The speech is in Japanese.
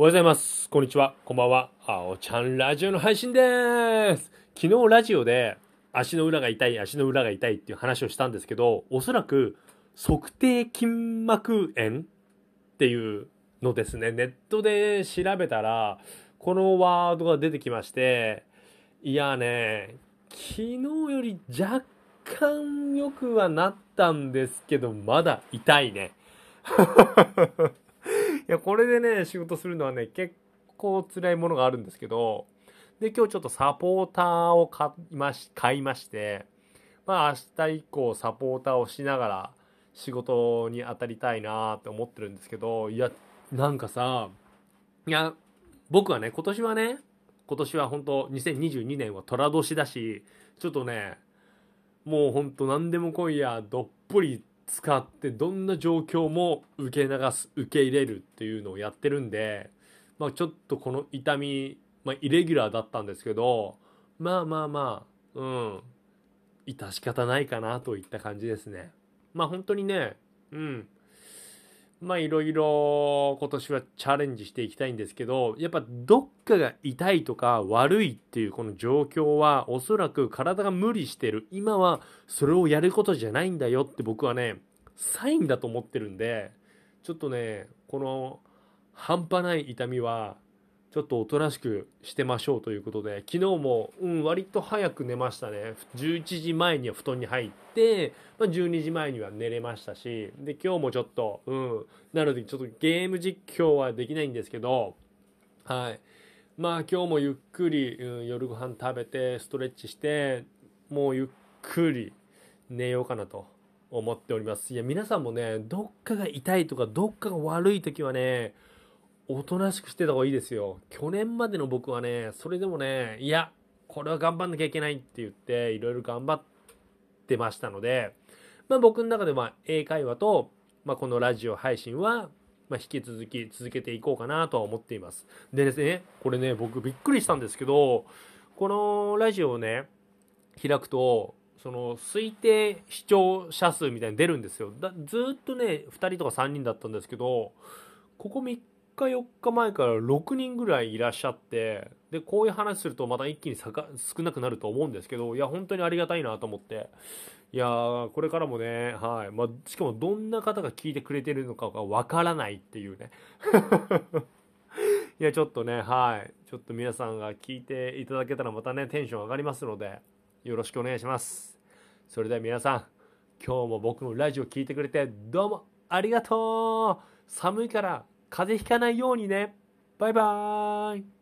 おはようございます。こんにちは。こんばんは。あおちゃんラジオの配信でーす。昨日ラジオで足の裏が痛い、足の裏が痛いっていう話をしたんですけど、おそらく測定筋膜炎っていうのですね。ネットで調べたら、このワードが出てきまして、いやね、昨日より若干良くはなったんですけど、まだ痛いね。や、これでね、仕事するのはね、結構辛いものがあるんですけど、で、今日ちょっとサポーターを買いまし買いまして、まあ明日以降サポーターをしながら仕事に当たりたいなって思ってるんですけど、いや、なんかさ、いや、僕はね、今年はね、今年は本当2022年は寅年だし、ちょっとね、もう本当何でも来いや、どっぷり使ってどんな状況も受け流す受け入れるっていうのをやってるんで、まあ、ちょっとこの痛み、まあ、イレギュラーだったんですけどまあまあまあうん致し方ないかなといった感じですね。まあ本当にねうんまあいろいろ今年はチャレンジしていきたいんですけどやっぱどっかが痛いとか悪いっていうこの状況はおそらく体が無理してる。今はそれをやることじゃないんだよって僕はねサインだと思ってるんでちょっとねこの半端ない痛みはちょっとおとなしくしてましょうということで昨日も、うん、割と早く寝ましたね。11時前には布団に入って、まあ、12時前には寝れましたしで今日もちょっと、うん、なのでちょっとゲーム実況はできないんですけどはい。まあ今日もゆっくり、うん、夜ご飯食べてストレッチしてもうゆっくり寝ようかなと。思っておりますいや皆さんもねどっかが痛いとかどっかが悪い時はねおとなしくしてた方がいいですよ去年までの僕はねそれでもねいやこれは頑張んなきゃいけないって言っていろいろ頑張ってましたのでまあ僕の中では英会話と、まあ、このラジオ配信はまあ、引き続き続けていこうかなとは思っています。でですね、これね、僕びっくりしたんですけど、このラジオをね、開くと、その推定視聴者数みたいに出るんですよ。だずっとね、2人とか3人だったんですけど、ここ3日4日前から6人ぐらいいらっしゃって、で、こういう話するとまた一気に少なくなると思うんですけど、いや、本当にありがたいなと思って。いやー、これからもね、はい。まあ、しかもどんな方が聞いてくれてるのかがわからないっていうね。いや、ちょっとね、はい。ちょっと皆さんが聞いていただけたらまたね、テンション上がりますので、よろしくお願いします。それでは皆さん、今日も僕のラジオ聞いてくれてどうもありがとう寒いから風邪ひかないようにね。バイバーイ